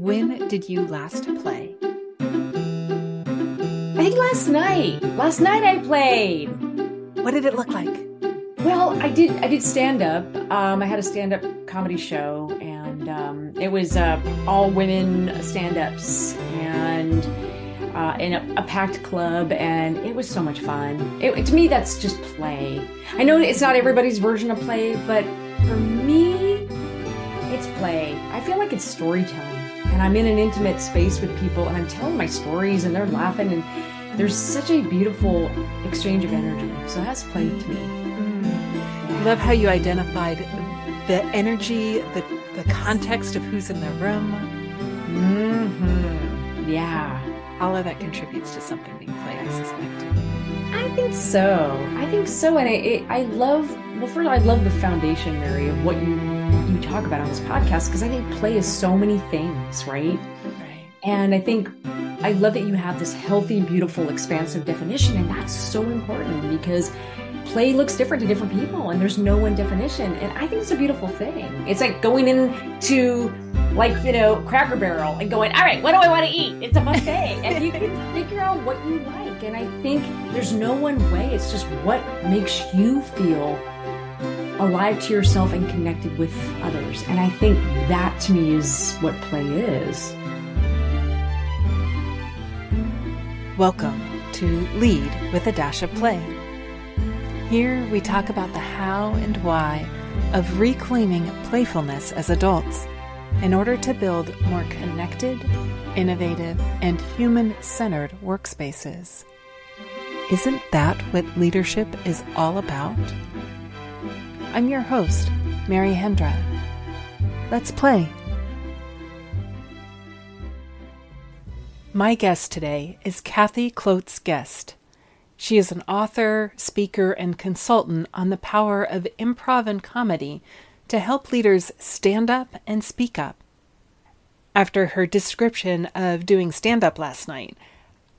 when did you last play? I think last night. Last night I played. What did it look like? Well, I did. I did stand up. Um, I had a stand up comedy show, and um, it was uh, all women stand ups, and uh, in a, a, packed club, and it was so much fun. It, to me, that's just play. I know it's not everybody's version of play, but for me, it's play. I feel like it's storytelling, and I'm in an intimate space with people, and I'm telling my stories, and they're laughing, and there's such a beautiful exchange of energy. So that's play to me. I love how you identified the energy, the, the context of who's in the room. Mm-hmm. Yeah. All of that contributes to something being played, I suspect. I think so. I think so. And I, it, I love, well, first, I love the foundation, Mary, of what you, talk about on this podcast, because I think play is so many things, right? Right. And I think I love that you have this healthy, beautiful, expansive definition. And that's so important because play looks different to different people and there's no one definition and i think it's a beautiful thing it's like going into like you know cracker barrel and going all right what do i want to eat it's a buffet and you can figure out what you like and i think there's no one way it's just what makes you feel alive to yourself and connected with others and i think that to me is what play is welcome to lead with a dash of play here we talk about the how and why of reclaiming playfulness as adults in order to build more connected, innovative, and human centered workspaces. Isn't that what leadership is all about? I'm your host, Mary Hendra. Let's play. My guest today is Kathy Klotz Guest. She is an author, speaker, and consultant on the power of improv and comedy to help leaders stand up and speak up. After her description of doing stand up last night,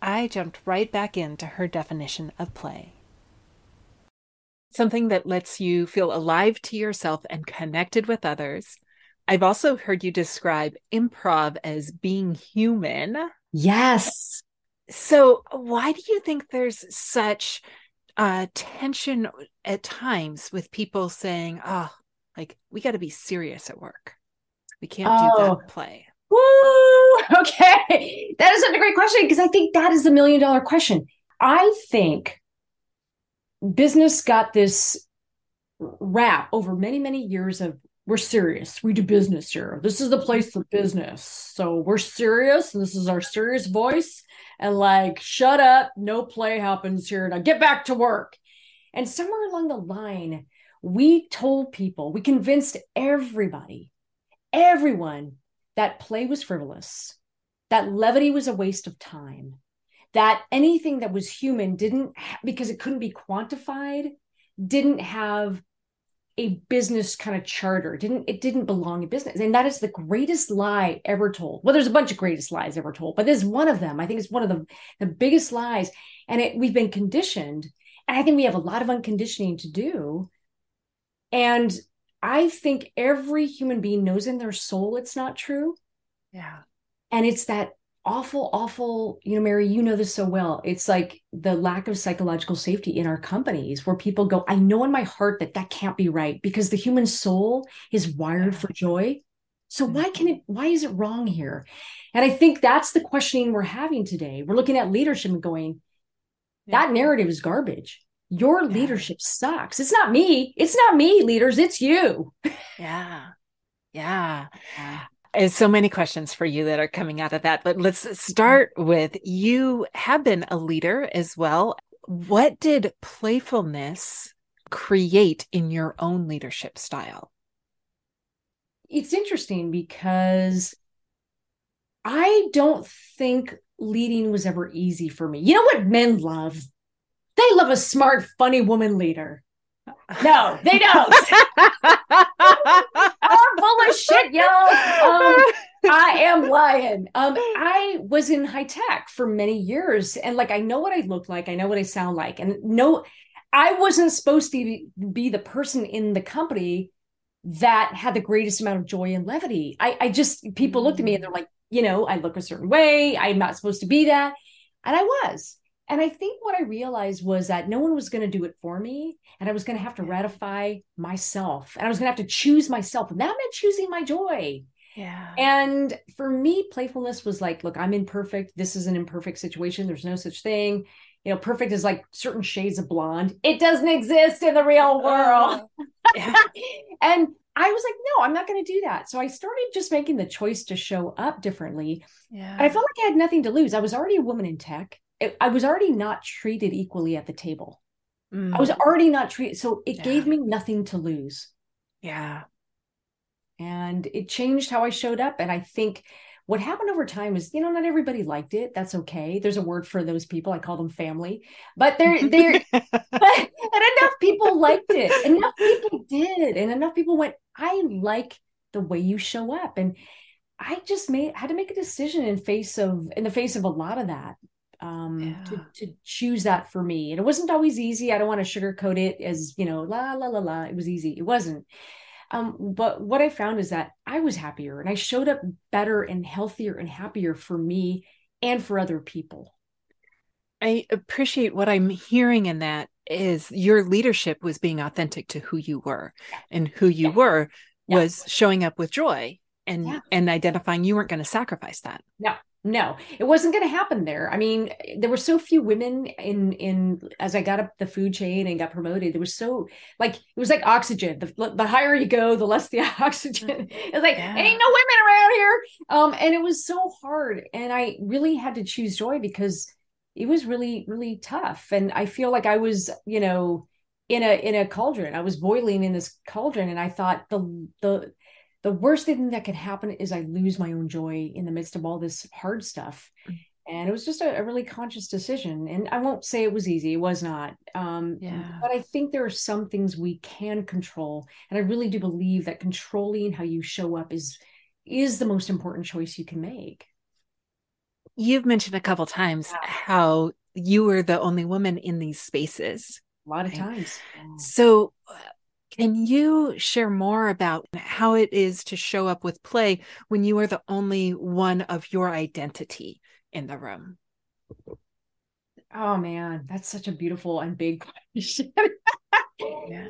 I jumped right back into her definition of play. Something that lets you feel alive to yourself and connected with others. I've also heard you describe improv as being human. Yes. So, why do you think there's such uh, tension at times with people saying, "Oh, like we got to be serious at work. We can't oh. do that oh. play." Woo! Okay, that is such a great question because I think that is a million dollar question. I think business got this rap over many many years of we're serious. We do business here. This is the place of business. So we're serious. This is our serious voice and like, shut up, no play happens here. Now get back to work. And somewhere along the line, we told people, we convinced everybody, everyone that play was frivolous, that levity was a waste of time, that anything that was human didn't, because it couldn't be quantified, didn't have a business kind of charter. Didn't it didn't belong in business, and that is the greatest lie ever told. Well, there's a bunch of greatest lies ever told, but there's one of them. I think it's one of the the biggest lies, and it, we've been conditioned, and I think we have a lot of unconditioning to do. And I think every human being knows in their soul it's not true. Yeah, and it's that awful, awful, you know, Mary, you know this so well. It's like the lack of psychological safety in our companies where people go, I know in my heart that that can't be right because the human soul is wired for joy. So why can it, mm-hmm. why is it wrong here? And I think that's the questioning we're having today. We're looking at leadership and going, that narrative is garbage. Your leadership sucks. It's not me. It's not me, leaders. It's you. Yeah. Yeah. There's so many questions for you that are coming out of that, but let's mm-hmm. start with you have been a leader as well. What did playfulness create in your own leadership style? It's interesting because I don't think leading was ever easy for me. You know what men love? They love a smart, funny woman leader. No, they don't. Full of shit, y'all. Um, I am lying. Um, I was in high tech for many years, and like I know what I look like, I know what I sound like, and no, I wasn't supposed to be the person in the company that had the greatest amount of joy and levity. I, I just people looked at me and they're like, you know, I look a certain way. I'm not supposed to be that. And I was. And I think what I realized was that no one was going to do it for me. And I was going to have to ratify myself. And I was going to have to choose myself. And that meant choosing my joy. Yeah. And for me, playfulness was like, look, I'm imperfect. This is an imperfect situation. There's no such thing. You know, perfect is like certain shades of blonde. It doesn't exist in the real oh. world. Yeah. and I was like, no, I'm not going to do that. So I started just making the choice to show up differently. Yeah. And I felt like I had nothing to lose. I was already a woman in tech. I was already not treated equally at the table. Mm. I was already not treated. So it yeah. gave me nothing to lose. Yeah. And it changed how I showed up. And I think what happened over time is, you know, not everybody liked it. That's okay. There's a word for those people. I call them family. But they're they're but, and enough people liked it. Enough people did. And enough people went, I like the way you show up. And I just made had to make a decision in face of in the face of a lot of that um yeah. to, to choose that for me. And it wasn't always easy. I don't want to sugarcoat it as you know la la la la. It was easy. It wasn't. Um but what i found is that i was happier and i showed up better and healthier and happier for me and for other people. I appreciate what i'm hearing in that is your leadership was being authentic to who you were. And who you yeah. were was yeah. showing up with joy and yeah. and identifying you weren't going to sacrifice that. No no it wasn't going to happen there. I mean there were so few women in in as i got up the food chain and got promoted there was so like it was like oxygen. The, the higher you go the less the oxygen. It's like yeah. ain't no women around here. Um and it was so hard and i really had to choose joy because it was really really tough. And i feel like i was you know in a in a cauldron. I was boiling in this cauldron and i thought the the the worst thing that could happen is I lose my own joy in the midst of all this hard stuff. Mm. And it was just a, a really conscious decision. And I won't say it was easy, it was not. Um, yeah. But I think there are some things we can control. And I really do believe that controlling how you show up is is the most important choice you can make. You've mentioned a couple times yeah. how you were the only woman in these spaces. A lot of times. So can you share more about how it is to show up with play when you are the only one of your identity in the room? Oh man, that's such a beautiful and big question. yeah.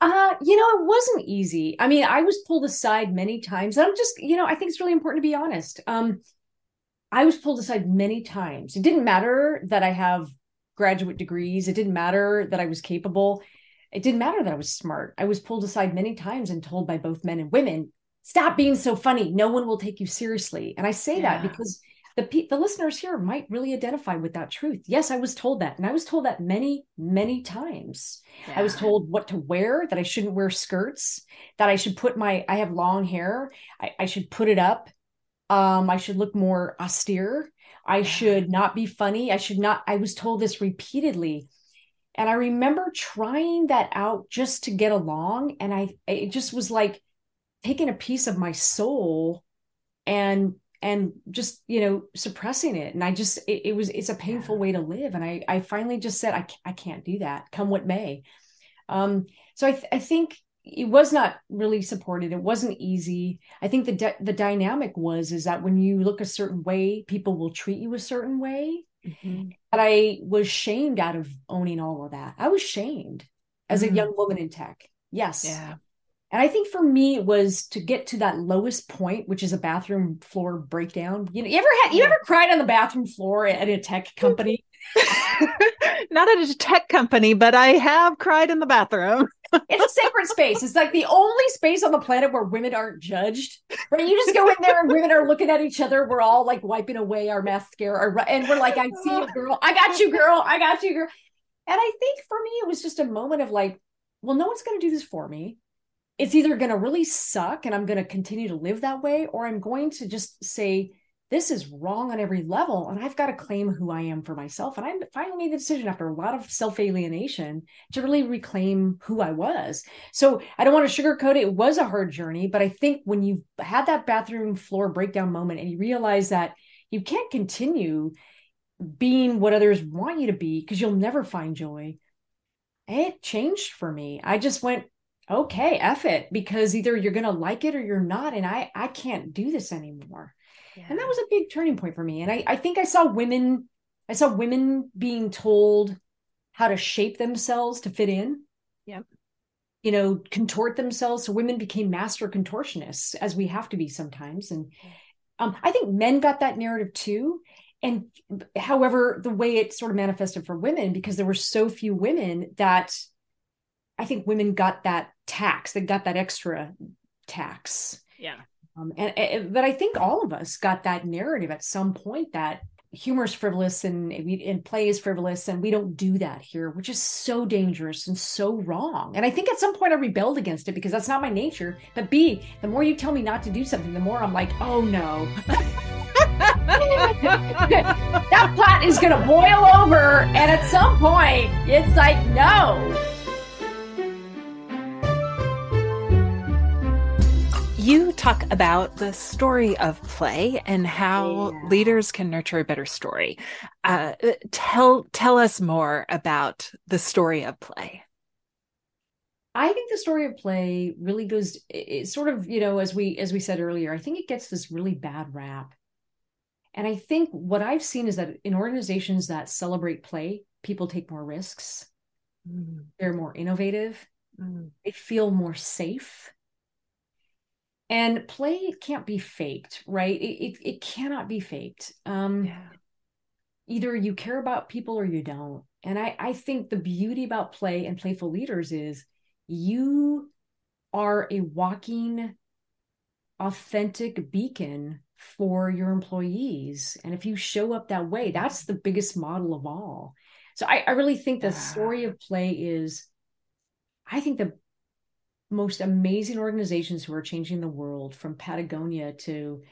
Uh, you know, it wasn't easy. I mean, I was pulled aside many times. I'm just, you know, I think it's really important to be honest. Um, I was pulled aside many times. It didn't matter that I have graduate degrees. It didn't matter that I was capable it didn't matter that I was smart. I was pulled aside many times and told by both men and women, stop being so funny. No one will take you seriously. And I say yeah. that because the the listeners here might really identify with that truth. Yes, I was told that. And I was told that many, many times. Yeah. I was told what to wear, that I shouldn't wear skirts, that I should put my, I have long hair, I, I should put it up. Um, I should look more austere. I yeah. should not be funny. I should not, I was told this repeatedly. And I remember trying that out just to get along. And I, it just was like taking a piece of my soul and, and just, you know, suppressing it. And I just, it, it was, it's a painful yeah. way to live. And I, I finally just said, I, I can't do that come what may. Um, so I, th- I think it was not really supported it wasn't easy i think the de- the dynamic was is that when you look a certain way people will treat you a certain way Mm-hmm. But I was shamed out of owning all of that. I was shamed as mm-hmm. a young woman in tech. Yes. Yeah. And I think for me it was to get to that lowest point, which is a bathroom floor breakdown. You know, you ever had you ever cried on the bathroom floor at a tech company? Not at a tech company, but I have cried in the bathroom. it's a sacred space. It's like the only space on the planet where women aren't judged. Right? You just go in there and women are looking at each other. We're all like wiping away our mascara, and we're like, "I see you, girl. I got you, girl. I got you, girl." And I think for me, it was just a moment of like, "Well, no one's going to do this for me. It's either going to really suck, and I'm going to continue to live that way, or I'm going to just say." This is wrong on every level and i've got to claim who i am for myself and i finally made the decision after a lot of self-alienation to really reclaim who i was so i don't want to sugarcoat it it was a hard journey but i think when you had that bathroom floor breakdown moment and you realize that you can't continue being what others want you to be because you'll never find joy it changed for me i just went okay, F it, because either you're gonna like it or you're not. And I I can't do this anymore. Yeah. And that was a big turning point for me. And I, I think I saw women, I saw women being told how to shape themselves to fit in. Yep. You know, contort themselves. So women became master contortionists, as we have to be sometimes. And um, I think men got that narrative too. And however, the way it sort of manifested for women, because there were so few women that I think women got that tax, they got that extra tax. Yeah. Um, and, and, but I think all of us got that narrative at some point that humor is frivolous and and play is frivolous and we don't do that here which is so dangerous and so wrong. And i think at some point i rebelled against it because that's not my nature. But b the more you tell me not to do something the more i'm like oh no. That pot is going to boil over and at some point it's like no you talk about the story of play and how yeah. leaders can nurture a better story. Uh, tell tell us more about the story of play. I think the story of play really goes it's sort of, you know, as we as we said earlier, I think it gets this really bad rap. And I think what I've seen is that in organizations that celebrate play, people take more risks. Mm. They're more innovative. Mm. They feel more safe and play can't be faked right? It, it, it cannot be faked. Um yeah. either you care about people or you don't. And i i think the beauty about play and playful leaders is you are a walking authentic beacon for your employees. And if you show up that way that's the biggest model of all. So i, I really think the story of play is i think the most amazing organizations who are changing the world from Patagonia to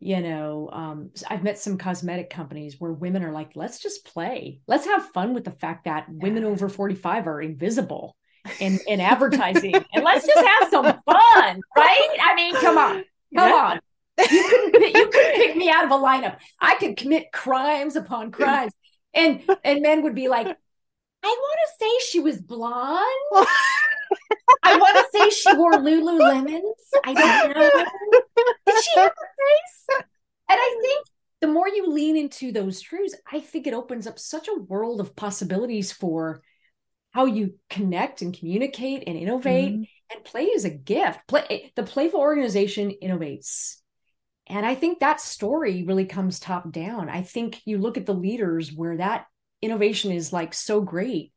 you know um, i've met some cosmetic companies where women are like let's just play. Let's have fun with the fact that women over 45 are invisible in in advertising and let's just have some fun right? I mean come on. Come yeah. on. You couldn't you couldn't pick me out of a lineup. I could commit crimes upon crimes. And and men would be like i want to say she was blonde I want to say she wore Lululemons. I don't know. Did she have a face? And I think the more you lean into those truths, I think it opens up such a world of possibilities for how you connect and communicate and innovate. Mm-hmm. And play is a gift. Play the playful organization innovates. And I think that story really comes top down. I think you look at the leaders where that innovation is like so great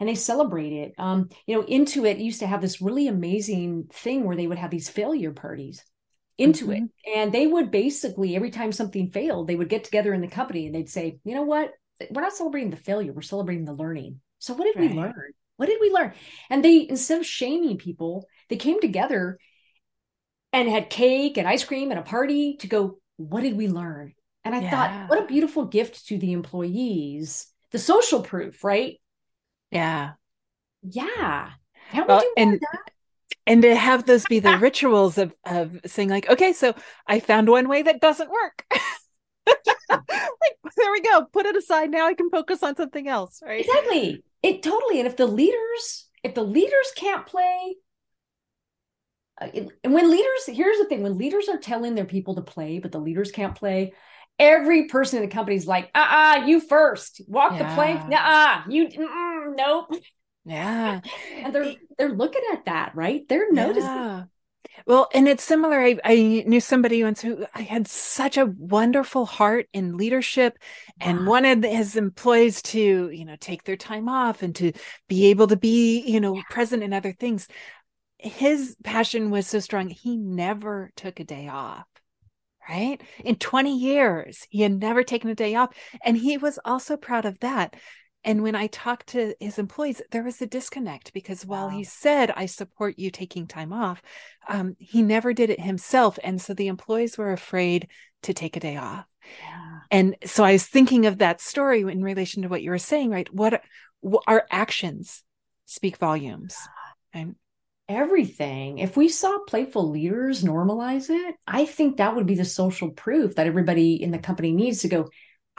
and they celebrate it. Um, you know, Intuit used to have this really amazing thing where they would have these failure parties. Into mm-hmm. it, and they would basically every time something failed, they would get together in the company and they'd say, "You know what? We're not celebrating the failure; we're celebrating the learning." So, what did right. we learn? What did we learn? And they, instead of shaming people, they came together and had cake and ice cream and a party to go, what did we learn? And I yeah. thought, what a beautiful gift to the employees. The social proof, right? Yeah. Yeah. Can't well, we do and, and to have those be the rituals of of saying like, okay, so I found one way that doesn't work. like there we go. Put it aside. Now I can focus on something else. Right. Exactly. It totally. And if the leaders, if the leaders can't play, uh, and when leaders, here's the thing: when leaders are telling their people to play, but the leaders can't play, every person in the company is like, uh uh you first, walk yeah. the plank. Nah, uh, you, nope. Yeah. and they're, they're looking at that, right? They're noticing. Yeah. Well, and it's similar. I, I knew somebody once who I had such a wonderful heart in leadership and wow. wanted his employees to, you know, take their time off and to be able to be, you know, yeah. present in other things. His passion was so strong, he never took a day off right? In 20 years, he had never taken a day off. And he was also proud of that. And when I talked to his employees, there was a disconnect because wow. while he said, I support you taking time off, um, he never did it himself. And so the employees were afraid to take a day off. Yeah. And so I was thinking of that story in relation to what you were saying, right? What, what our actions speak volumes. And everything. If we saw playful leaders normalize it, I think that would be the social proof that everybody in the company needs to go,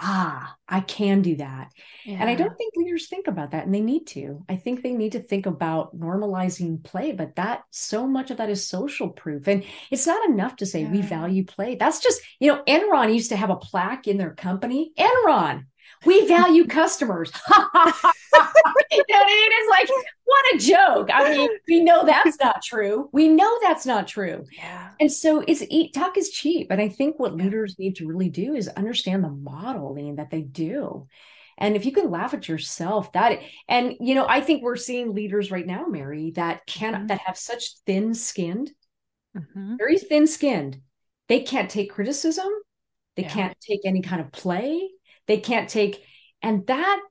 ah, I can do that. Yeah. And I don't think leaders think about that and they need to. I think they need to think about normalizing play, but that so much of that is social proof. And it's not enough to say yeah. we value play. That's just, you know, Enron used to have a plaque in their company. Enron, we value customers. it is like, what a joke. I mean, we know that's not true. We know that's not true. Yeah. And so it's talk is cheap. And I think what yeah. leaders need to really do is understand the modeling that they do. And if you can laugh at yourself, that and you know, I think we're seeing leaders right now, Mary, that can mm-hmm. that have such thin skinned, mm-hmm. very thin skinned. They can't take criticism. They yeah. can't take any kind of play. They can't take, and that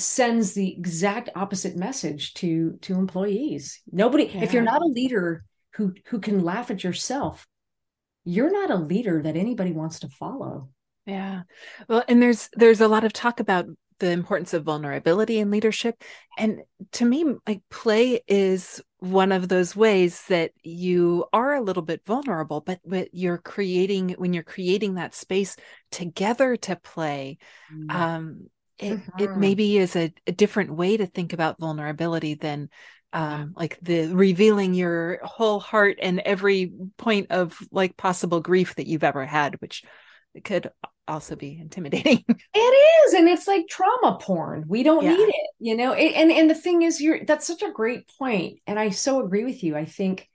sends the exact opposite message to to employees. Nobody, yeah. if you're not a leader who who can laugh at yourself, you're not a leader that anybody wants to follow. Yeah. Well, and there's there's a lot of talk about the importance of vulnerability in leadership and to me like play is one of those ways that you are a little bit vulnerable but, but you're creating when you're creating that space together to play mm. um it, mm-hmm. it maybe is a, a, different way to think about vulnerability than um like the revealing your whole heart and every point of like possible grief that you've ever had which could also be intimidating. it is, and it's like trauma porn. We don't yeah. need it, you know. It, and and the thing is, you're that's such a great point, and I so agree with you. I think,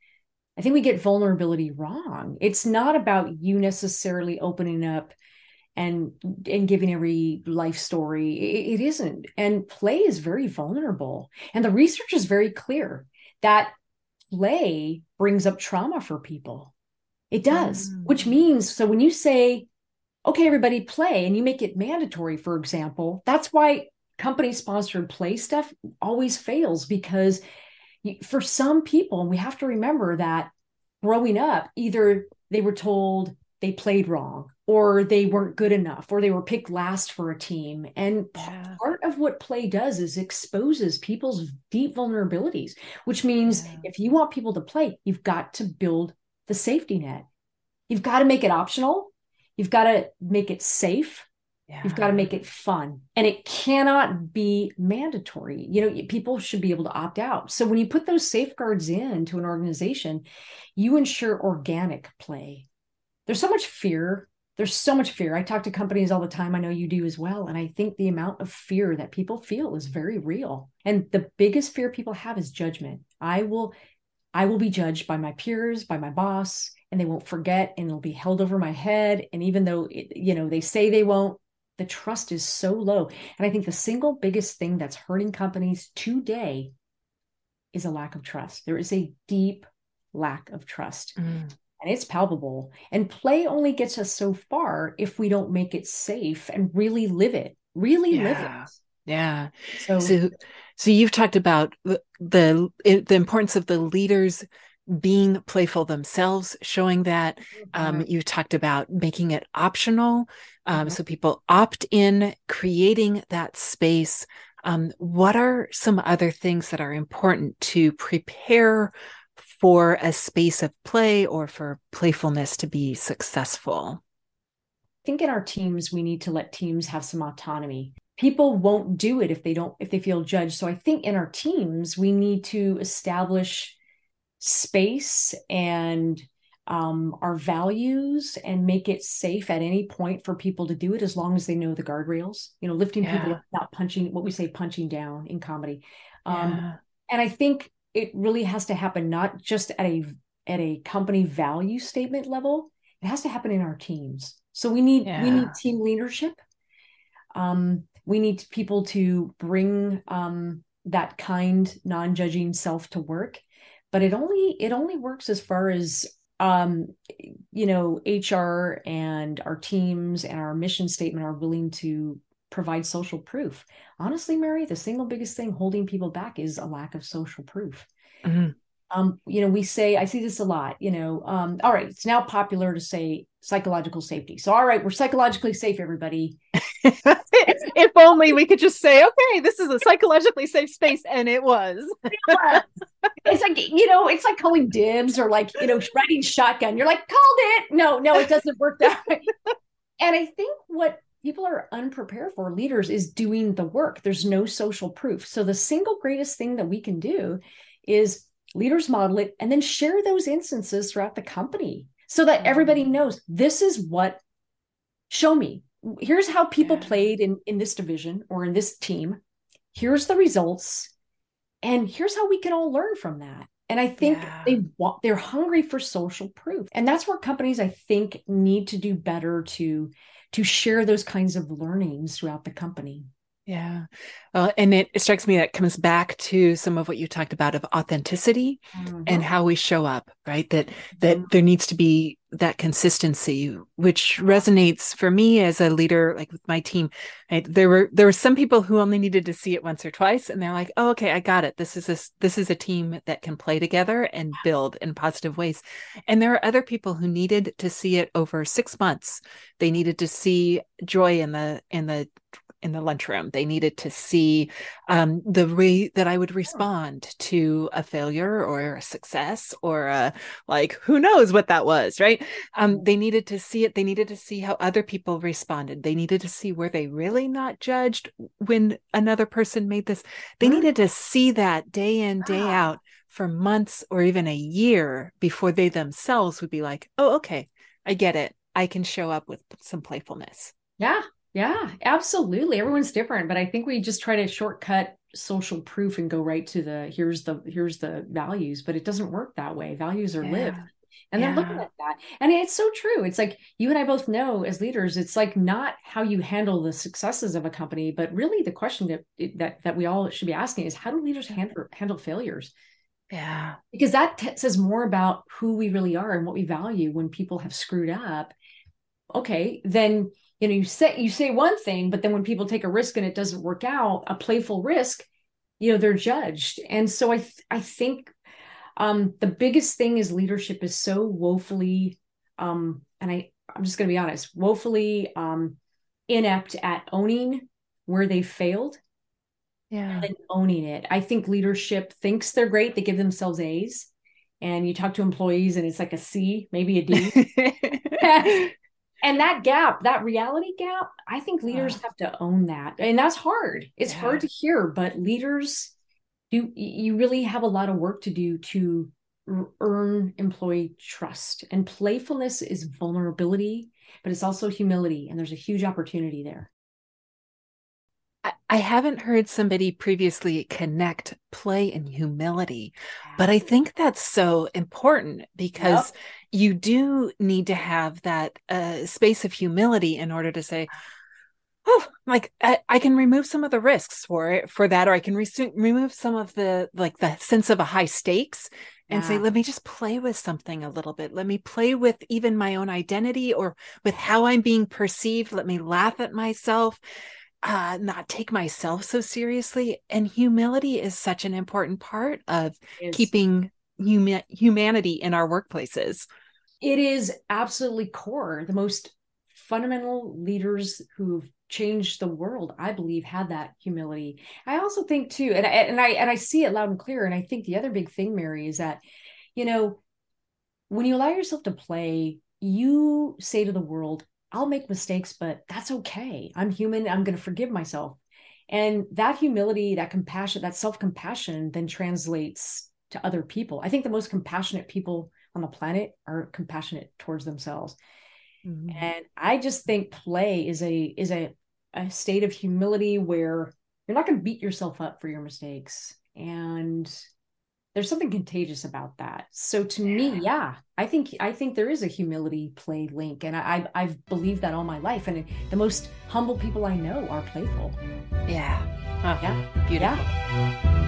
I think we get vulnerability wrong. It's not about you necessarily opening up and and giving every life story. It, it isn't. And play is very vulnerable. And the research is very clear that play brings up trauma for people. It does mm. which means so when you say okay, everybody play, and you make it mandatory, for example, that's why company sponsored play stuff always fails because for some people, and we have to remember that growing up, either they were told they played wrong or they weren't good enough or they were picked last for a team and yeah. part of what play does is exposes people's deep vulnerabilities which means yeah. if you want people to play you've got to build the safety net you've got to make it optional You've got to make it safe. Yeah. You've got to make it fun. And it cannot be mandatory. You know, people should be able to opt out. So when you put those safeguards into an organization, you ensure organic play. There's so much fear. There's so much fear. I talk to companies all the time. I know you do as well. And I think the amount of fear that people feel is very real. And the biggest fear people have is judgment. I will I will be judged by my peers, by my boss, and they won't forget and it'll be held over my head and even though it, you know they say they won't the trust is so low and i think the single biggest thing that's hurting companies today is a lack of trust there is a deep lack of trust mm. And it's palpable and play only gets us so far if we don't make it safe and really live it really yeah. live it yeah so, so so you've talked about the, the the importance of the leaders being playful themselves, showing that. Um, mm-hmm. Um, you talked about making it optional. Um, mm-hmm. So people opt in, creating that space. Um, what are some other things that are important to prepare for a space of play or for playfulness to be successful? I think in our teams, we need to let teams have some autonomy. People won't do it if they don't, if they feel judged. So I think in our teams, we need to establish space and um, our values and make it safe at any point for people to do it as long as they know the guardrails you know lifting yeah. people not punching what we say punching down in comedy um, yeah. and i think it really has to happen not just at a at a company value statement level it has to happen in our teams. So we need yeah. we need team leadership. Um, we need people to bring um, that kind non-judging self to work. But it only it only works as far as um, you know hr and our teams and our mission statement are willing to provide social proof honestly mary the single biggest thing holding people back is a lack of social proof mm-hmm. um, you know we say i see this a lot you know um, all right it's now popular to say psychological safety so all right we're psychologically safe everybody if only we could just say, okay, this is a psychologically safe space, and it was. it's like you know, it's like calling dibs or like you know, writing shotgun. You're like, called it. No, no, it doesn't work that way. and I think what people are unprepared for leaders is doing the work. There's no social proof. So the single greatest thing that we can do is leaders model it and then share those instances throughout the company so that everybody mm. knows this is what show me here's how people yeah. played in in this division or in this team here's the results and here's how we can all learn from that and i think yeah. they want they're hungry for social proof and that's where companies i think need to do better to to share those kinds of learnings throughout the company yeah. Well, and it, it, strikes me that comes back to some of what you talked about of authenticity mm-hmm. and how we show up, right? That that mm-hmm. there needs to be that consistency, which resonates for me as a leader, like with my team. Right? There were there were some people who only needed to see it once or twice, and they're like, "Oh, okay, I got it. This is a this is a team that can play together and build in positive ways." And there are other people who needed to see it over six months. They needed to see joy in the in the in the lunchroom. They needed to see um, the way that I would respond to a failure or a success or a like, who knows what that was, right? Um, they needed to see it. They needed to see how other people responded. They needed to see were they really not judged when another person made this. They needed to see that day in, day out for months or even a year before they themselves would be like, oh, okay, I get it. I can show up with some playfulness. Yeah, yeah, absolutely. Everyone's different, but I think we just try to shortcut social proof and go right to the here's the here's the values, but it doesn't work that way. Values are yeah. lived. And yeah. they're looking at that. And it's so true. It's like you and I both know as leaders, it's like not how you handle the successes of a company, but really the question that that that we all should be asking is how do leaders handle handle failures? Yeah. Because that t- says more about who we really are and what we value when people have screwed up. Okay, then you know you say you say one thing but then when people take a risk and it doesn't work out a playful risk you know they're judged. And so i th- i think um the biggest thing is leadership is so woefully um and i i'm just going to be honest woefully um inept at owning where they failed yeah. and owning it. I think leadership thinks they're great they give themselves a's and you talk to employees and it's like a c maybe a d and that gap that reality gap i think leaders have to own that. And that's hard. It's yeah. hard to hear but leaders do you really have a lot of work to do to earn employee trust. And playfulness is vulnerability but it's also humility and there's a huge opportunity there. I haven't heard somebody previously connect play and humility, but I think that's so important because yep. You do need to have that uh, space of humility in order to say, oh, like I, I, can remove some of the risks for it for that, or I can re- remove some of the like the sense of a high stakes and yeah. say, let me just play with something a little bit. Let me play with even my own identity or with how I'm being perceived. Let me laugh at myself uh, not take myself so seriously. And humility is such an important part of keeping huma- humanity in our workplaces. It is absolutely core. The most fundamental leaders who've changed the world, I believe, had that humility. I also think too, and I, and I and I see it loud and clear. And I think the other big thing, Mary, is that you know when you allow yourself to play, you say to the world, I'll make mistakes, but that's okay. I'm human. I'm going to forgive myself. And that humility, that compassion, that self compassion then translates to other people. I think the most compassionate people on the planet are compassionate towards themselves. Mm-hmm. And I just think play is a is a, a state of humility where you're not going to beat yourself up for your mistakes. And there's something contagious about that so to yeah. me yeah i think i think there is a humility play link and i i've believed that all my life and the most humble people i know are playful yeah oh, yeah beautiful yeah.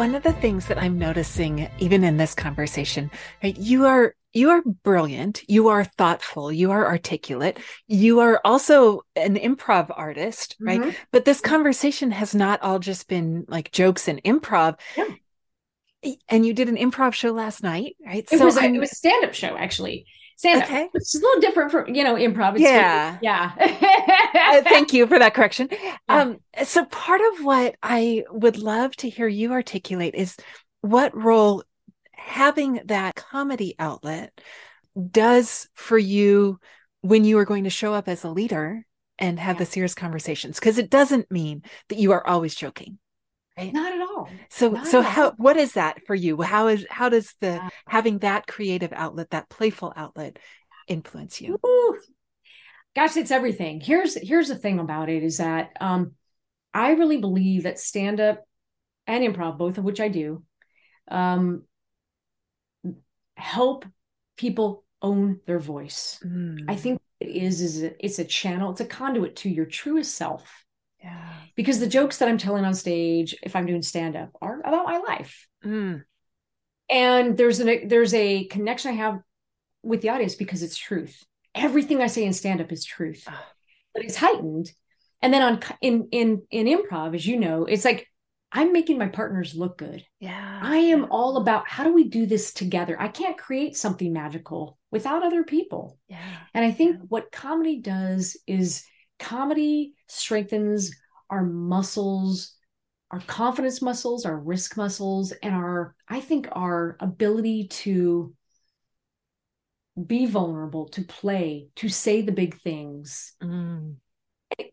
One of the things that I'm noticing, even in this conversation, right, you are you are brilliant you are thoughtful you are articulate you are also an improv artist right mm-hmm. but this conversation has not all just been like jokes and improv yeah. and you did an improv show last night right it so was a, it was a stand-up show actually stand up okay. it's a little different from you know improv yeah yeah uh, thank you for that correction yeah. um so part of what i would love to hear you articulate is what role having that comedy outlet does for you when you are going to show up as a leader and have yeah. the serious conversations because it doesn't mean that you are always joking right not at all so not so how all. what is that for you how is how does the yeah. having that creative outlet that playful outlet influence you Ooh. gosh it's everything here's here's the thing about it is that um i really believe that stand up and improv both of which i do um help people own their voice mm. i think it is is it's a channel it's a conduit to your truest self yeah because the jokes that i'm telling on stage if i'm doing stand up are about my life mm. and there's a there's a connection i have with the audience because it's truth everything i say in stand up is truth but it's heightened and then on in in in improv as you know it's like I'm making my partners look good. Yeah. I am all about how do we do this together? I can't create something magical without other people. Yeah. And I think what comedy does is comedy strengthens our muscles, our confidence muscles, our risk muscles, and our, I think, our ability to be vulnerable, to play, to say the big things. Mm.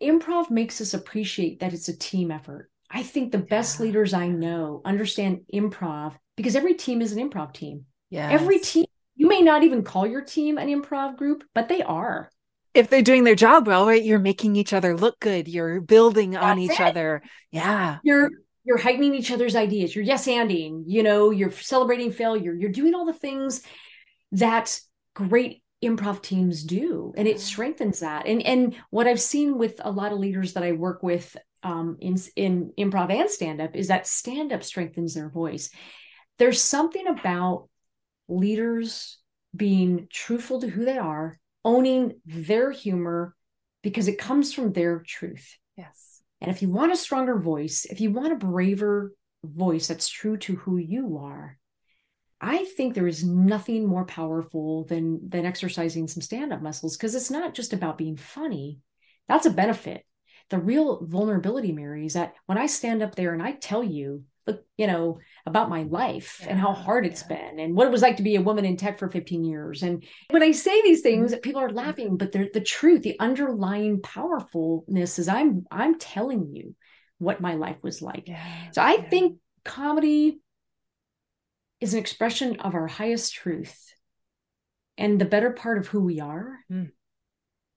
Improv makes us appreciate that it's a team effort I think the best yeah. leaders I know understand improv because every team is an improv team. Yeah. Every team, you may not even call your team an improv group, but they are. If they're doing their job well, right? You're making each other look good. You're building That's on each it. other. Yeah. You're you're heightening each other's ideas. You're yes anding, you know, you're celebrating failure. You're doing all the things that great improv teams do and it strengthens that and and what i've seen with a lot of leaders that i work with um, in in improv and stand up is that stand up strengthens their voice. There's something about leaders being truthful to who they are, owning their humor because it comes from their truth. Yes. And if you want a stronger voice, if you want a braver voice that's true to who you are, I think there is nothing more powerful than than exercising some stand-up muscles because it's not just about being funny. That's a benefit the real vulnerability, Mary, is that when I stand up there and I tell you, look, you know, about my life yeah, and how hard it's yeah. been and what it was like to be a woman in tech for 15 years. And when I say these things, mm-hmm. people are laughing, but they're the truth, the underlying powerfulness is I'm I'm telling you what my life was like. Yeah, so I think comedy is an expression of our highest truth and the better part of who we are. Mm.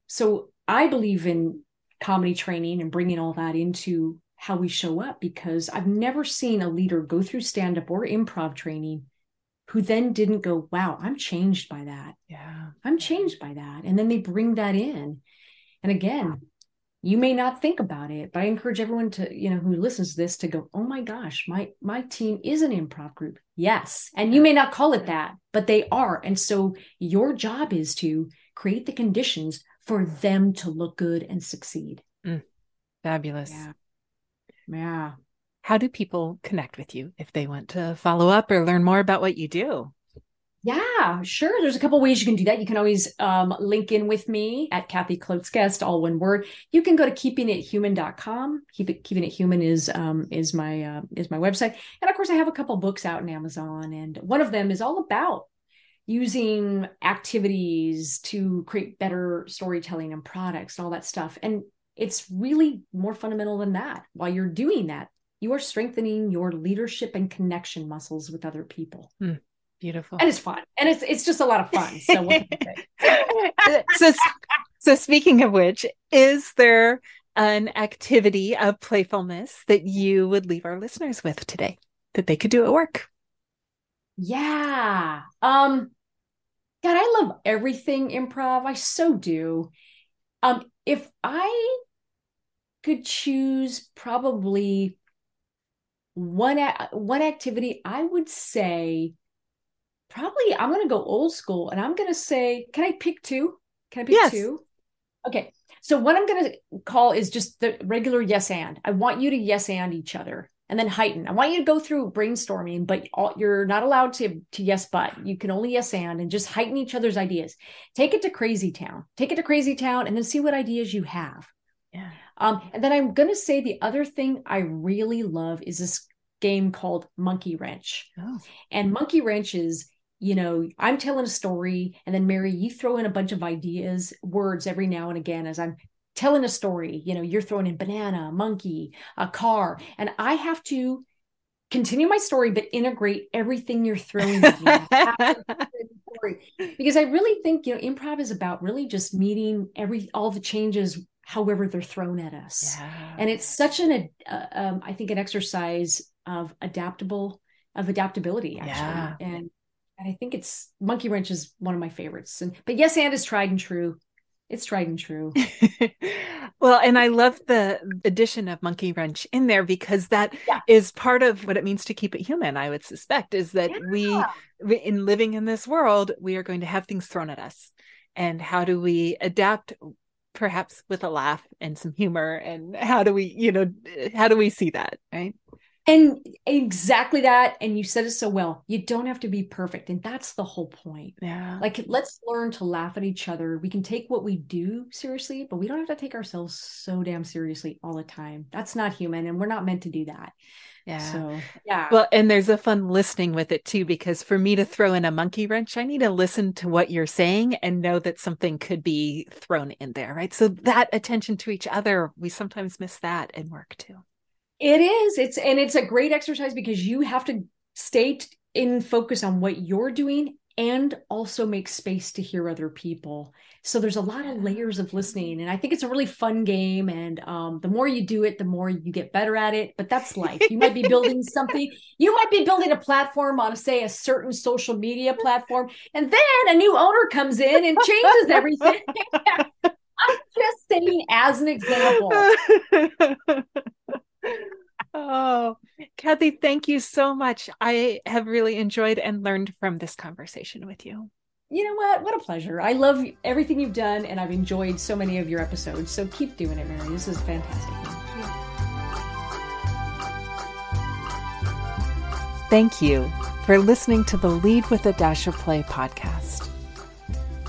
So I believe in comedy training and bringing all that into how we show up because I've never seen a leader go through stand up or improv training who then didn't go, wow, I'm changed by that. Yeah. I'm changed by that. And then they bring that in. And again, you may not think about it, but I encourage everyone to, you know, who listens to this to go, oh my gosh, my my team is an improv group. Yes. And you may not call it that, but they are. And so your job is to create the conditions for them to look good and succeed. Mm, fabulous. Yeah. Yeah. How do people connect with you if they want to follow up or learn more about what you do? Yeah, sure. There's a couple ways you can do that. You can always um, link in with me at Kathy Klotzguest, all one word. You can go to keepingithuman.com. Keep it, keeping it human is um, is my uh, is my website, and of course I have a couple books out in Amazon, and one of them is all about using activities to create better storytelling and products and all that stuff. And it's really more fundamental than that. While you're doing that, you are strengthening your leadership and connection muscles with other people. Mm, beautiful. And it's fun. And it's it's just a lot of fun. So so, so speaking of which, is there an activity of playfulness that you would leave our listeners with today that they could do at work? Yeah. Um God, I love everything improv. I so do. Um, if I could choose probably one one activity, I would say probably I'm going to go old school, and I'm going to say, can I pick two? Can I pick yes. two? Okay. So what I'm going to call is just the regular yes and. I want you to yes and each other and then heighten. I want you to go through brainstorming, but all, you're not allowed to to yes but. You can only yes and and just heighten each other's ideas. Take it to crazy town. Take it to crazy town and then see what ideas you have. Yeah. Um, and then I'm going to say the other thing I really love is this game called Monkey Wrench. Oh. And Monkey Wrench is, you know, I'm telling a story, and then Mary, you throw in a bunch of ideas, words every now and again as I'm telling a story. You know, you're throwing in banana, monkey, a car, and I have to continue my story, but integrate everything you're throwing because I really think you know improv is about really just meeting every all the changes however they're thrown at us, Yeah. and it's such an uh, um, I think an exercise of adaptable of adaptability actually, Yeah. and and I think it's Monkey Wrench is one of my favorites, and but yes, and is tried and true. It's tried and true. well, and I love the addition of monkey wrench in there because that is Yeah. part of what it means to keep it human, I would suspect, is that we, we- in living in this world, we are going to have things thrown at us. And how do we adapt, perhaps with a laugh and some humor? And how do we, you know, how do we see that? Right. And exactly that. And you said it so well. You don't have to be perfect. And that's the whole point. Yeah. Like, let's learn to laugh at each other. We can take what we do seriously, but we don't have to take ourselves so damn seriously all the time. That's not human. And we're not meant to do that. yeah. So, yeah. Well, and there's a fun listening with it too, because for me to throw in a monkey wrench, I need to listen to what you're saying and know that something could be thrown in there, right? So that attention to each other, we sometimes miss that in work too. It is. It's and it's a great exercise because you have to stay t- in focus on what you're doing and also make space to hear other people. So there's a lot of layers of listening and I think it's a really fun game and um the more you do it the more you get better at it, but that's life. You might be building something, you might be building a platform on say a certain social media platform and then a new owner comes in and changes everything. I'm just saying as an example. Oh, Kathy, thank you so much. I have really enjoyed and learned from this conversation with you. You know what? What a pleasure. I love everything you've done, and I've enjoyed so many of your episodes. So keep doing it, Mary. This is fantastic. Thank you for listening to the Lead with a Dash of Play podcast.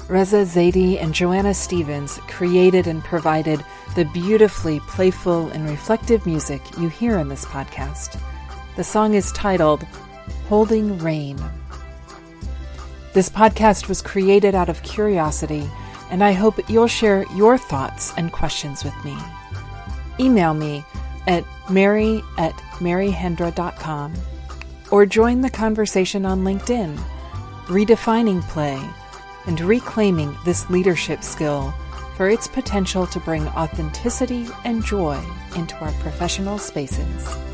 Reza Zaidi and Joanna Stevens created and provided the beautifully playful and reflective music you hear in this podcast. The song is titled Holding Rain. This podcast was created out of curiosity, and I hope you'll share your thoughts and questions with me. Email me at mary at maryhendra.com or join the conversation on LinkedIn, redefining play and reclaiming this leadership skill for its potential to bring authenticity and joy into our professional spaces.